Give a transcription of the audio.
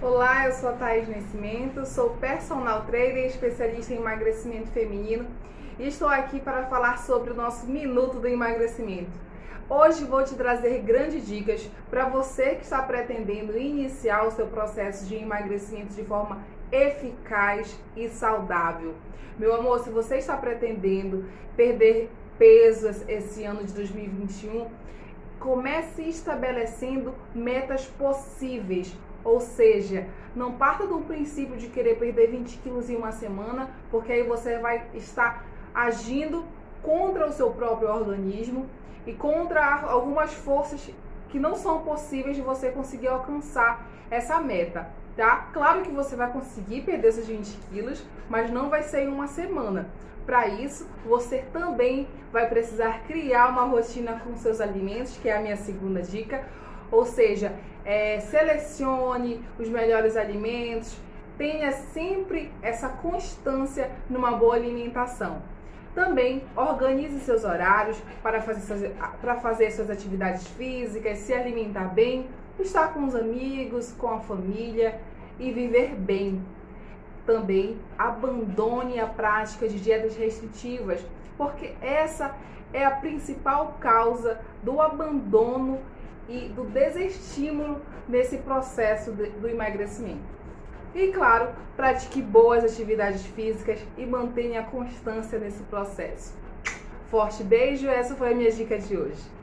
Olá, eu sou a Thaís Nascimento, sou personal trainer e especialista em emagrecimento feminino e estou aqui para falar sobre o nosso minuto do emagrecimento. Hoje vou te trazer grandes dicas para você que está pretendendo iniciar o seu processo de emagrecimento de forma eficaz e saudável. Meu amor, se você está pretendendo perder peso esse ano de 2021, comece estabelecendo metas possíveis ou seja, não parta do princípio de querer perder 20 quilos em uma semana, porque aí você vai estar agindo contra o seu próprio organismo e contra algumas forças que não são possíveis de você conseguir alcançar essa meta, tá? Claro que você vai conseguir perder esses 20 quilos, mas não vai ser em uma semana. Para isso, você também vai precisar criar uma rotina com seus alimentos, que é a minha segunda dica ou seja, é, selecione os melhores alimentos, tenha sempre essa constância numa boa alimentação. Também organize seus horários para fazer suas, para fazer suas atividades físicas, se alimentar bem, estar com os amigos, com a família e viver bem. Também abandone a prática de dietas restritivas, porque essa é a principal causa do abandono e do desestímulo nesse processo de, do emagrecimento. E claro, pratique boas atividades físicas e mantenha constância nesse processo. Forte beijo, essa foi a minha dica de hoje.